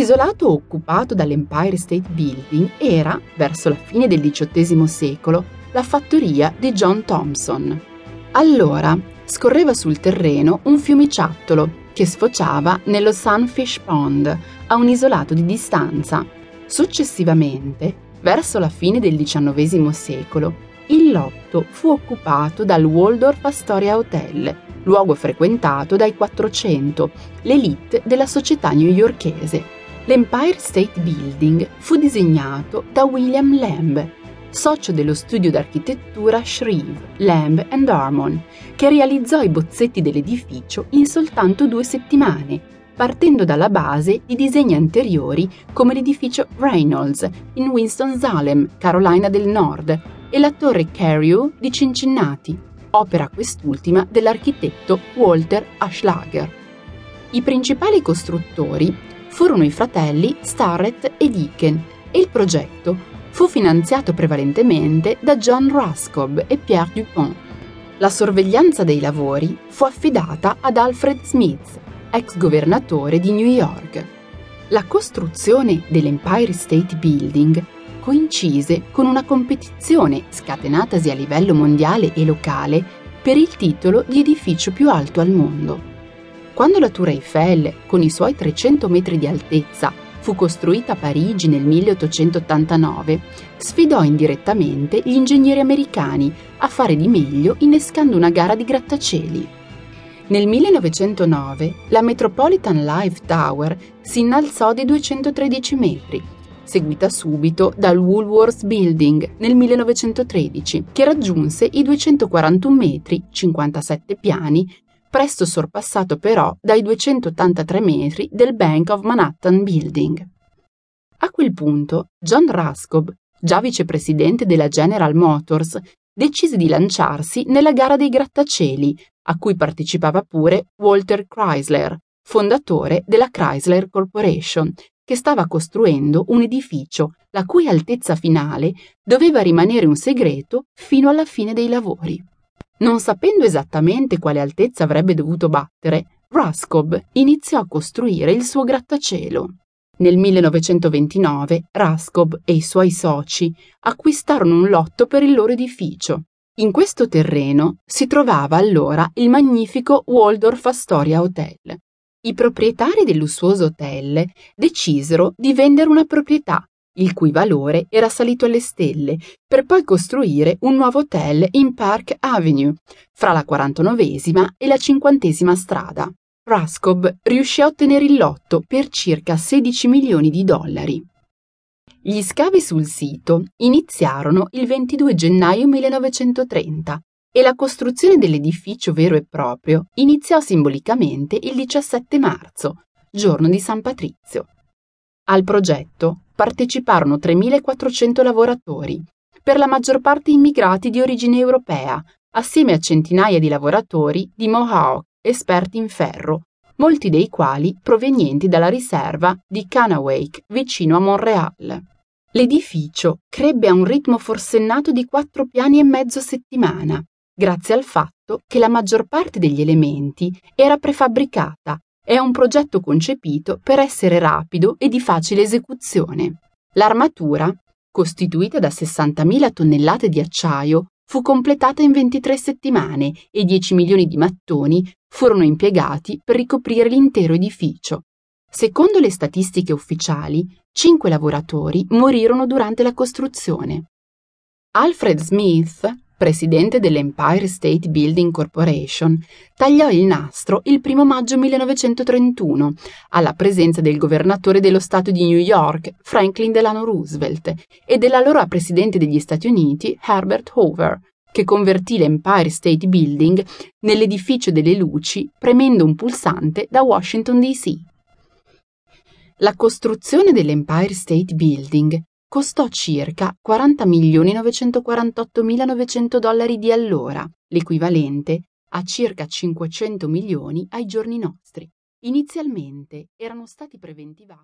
L'isolato occupato dall'Empire State Building era, verso la fine del XVIII secolo, la fattoria di John Thompson. Allora scorreva sul terreno un fiumiciattolo che sfociava nello Sunfish Pond, a un isolato di distanza. Successivamente, verso la fine del XIX secolo, il lotto fu occupato dal Waldorf Astoria Hotel, luogo frequentato dai 400, l'elite della società newyorkese. L'Empire State Building fu disegnato da William Lamb, socio dello studio d'architettura Shreve, Lamb Harmon, che realizzò i bozzetti dell'edificio in soltanto due settimane, partendo dalla base di disegni anteriori come l'edificio Reynolds in Winston-Salem, Carolina del Nord, e la torre Carew di Cincinnati, opera quest'ultima dell'architetto Walter Aschlager. I principali costruttori furono i fratelli Starrett e Deacon e il progetto fu finanziato prevalentemente da John Raskob e Pierre Dupont. La sorveglianza dei lavori fu affidata ad Alfred Smith, ex governatore di New York. La costruzione dell'Empire State Building coincise con una competizione scatenatasi a livello mondiale e locale per il titolo di edificio più alto al mondo. Quando la Tour Eiffel, con i suoi 300 metri di altezza, fu costruita a Parigi nel 1889, sfidò indirettamente gli ingegneri americani a fare di meglio innescando una gara di grattacieli. Nel 1909 la Metropolitan Live Tower si innalzò di 213 metri seguita subito dal Woolworth Building nel 1913, che raggiunse i 241 metri, 57 piani, presto sorpassato però dai 283 metri del Bank of Manhattan Building. A quel punto, John Raskob, già vicepresidente della General Motors, decise di lanciarsi nella gara dei grattacieli, a cui partecipava pure Walter Chrysler, fondatore della Chrysler Corporation, che stava costruendo un edificio la cui altezza finale doveva rimanere un segreto fino alla fine dei lavori. Non sapendo esattamente quale altezza avrebbe dovuto battere, Raskob iniziò a costruire il suo grattacielo. Nel 1929 Raskob e i suoi soci acquistarono un lotto per il loro edificio. In questo terreno si trovava allora il magnifico Waldorf Astoria Hotel, i proprietari del lussuoso hotel decisero di vendere una proprietà, il cui valore era salito alle stelle, per poi costruire un nuovo hotel in Park Avenue, fra la 49esima e la 50esima strada. Raskob riuscì a ottenere il lotto per circa 16 milioni di dollari. Gli scavi sul sito iniziarono il 22 gennaio 1930 e la costruzione dell'edificio vero e proprio iniziò simbolicamente il 17 marzo, giorno di San Patrizio. Al progetto parteciparono 3.400 lavoratori, per la maggior parte immigrati di origine europea, assieme a centinaia di lavoratori di Mohawk, esperti in ferro, molti dei quali provenienti dalla riserva di Canawake, vicino a Montreal. L'edificio crebbe a un ritmo forsennato di quattro piani e mezzo settimana, grazie al fatto che la maggior parte degli elementi era prefabbricata è un progetto concepito per essere rapido e di facile esecuzione. L'armatura, costituita da 60.000 tonnellate di acciaio, fu completata in 23 settimane e 10 milioni di mattoni furono impiegati per ricoprire l'intero edificio. Secondo le statistiche ufficiali, 5 lavoratori morirono durante la costruzione. Alfred Smith, presidente dell'Empire State Building Corporation, tagliò il nastro il 1 maggio 1931, alla presenza del governatore dello Stato di New York, Franklin Delano Roosevelt, e dell'allora presidente degli Stati Uniti, Herbert Hoover, che convertì l'Empire State Building nell'edificio delle luci premendo un pulsante da Washington DC. La costruzione dell'Empire State Building costò circa 40.948.900 dollari di allora, l'equivalente a circa 500 milioni ai giorni nostri. Inizialmente erano stati preventivati